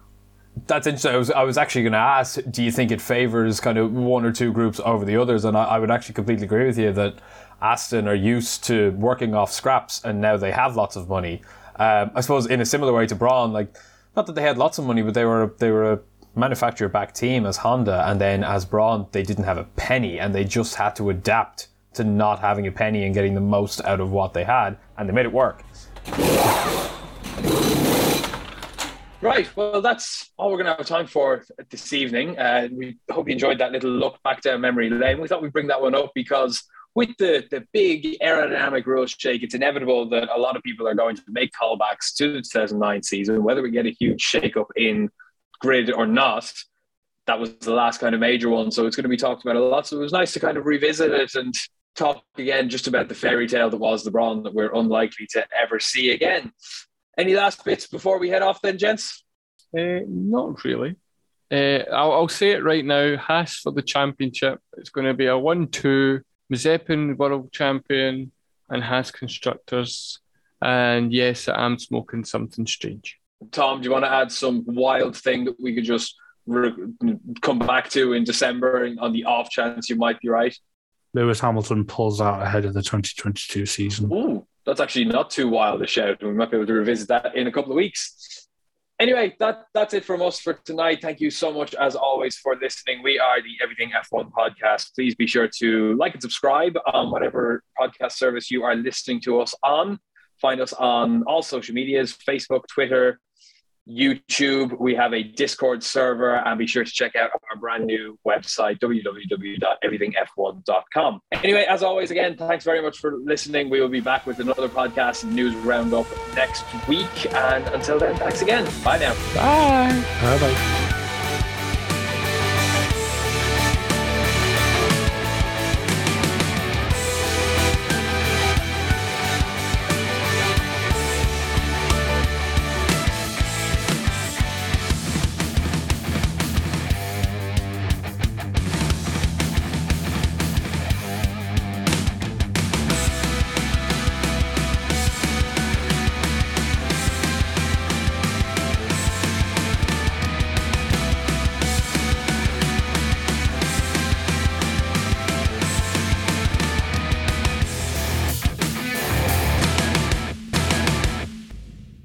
S3: That's interesting. I was, I was actually going to ask, do you think it favours kind of one or two groups over the others? And I, I, would actually completely agree with you that Aston are used to working off scraps and now they have lots of money. Um, I suppose in a similar way to Brawn, like not that they had lots of money, but they were they were a manufacturer back team as Honda, and then as Brawn, they didn't have a penny, and they just had to adapt to not having a penny and getting the most out of what they had, and they made it work.
S6: Right. Well, that's all we're going to have time for this evening. Uh, we hope you enjoyed that little look back down memory lane. We thought we'd bring that one up because with the, the big aerodynamic rule shake, it's inevitable that a lot of people are going to make callbacks to the 2009 season, whether we get a huge shake up in grid or not. That was the last kind of major one. So it's going to be talked about a lot. So it was nice to kind of revisit it and talk again just about the fairy tale that was the that we're unlikely to ever see again. Any last bits before we head off, then, gents?
S4: Uh, not really. Uh, I'll, I'll, say it right now. Haas for the championship. It's going to be a one-two. Mazepin world champion and Haas constructors. And yes, I'm smoking something strange.
S6: Tom, do you want to add some wild thing that we could just re- come back to in December on the off chance you might be right?
S5: Lewis Hamilton pulls out ahead of the 2022 season.
S6: Ooh, that's actually not too wild a shout. We might be able to revisit that in a couple of weeks. Anyway, that that's it from us for tonight. Thank you so much, as always, for listening. We are the Everything F1 podcast. Please be sure to like and subscribe on whatever podcast service you are listening to us on. Find us on all social medias Facebook, Twitter, YouTube. We have a Discord server, and be sure to check out our brand new website, www.everythingf1.com. Anyway, as always, again, thanks very much for listening. We will be back with another podcast news roundup next week. And until then, thanks again. Bye now.
S4: Bye.
S5: Bye bye.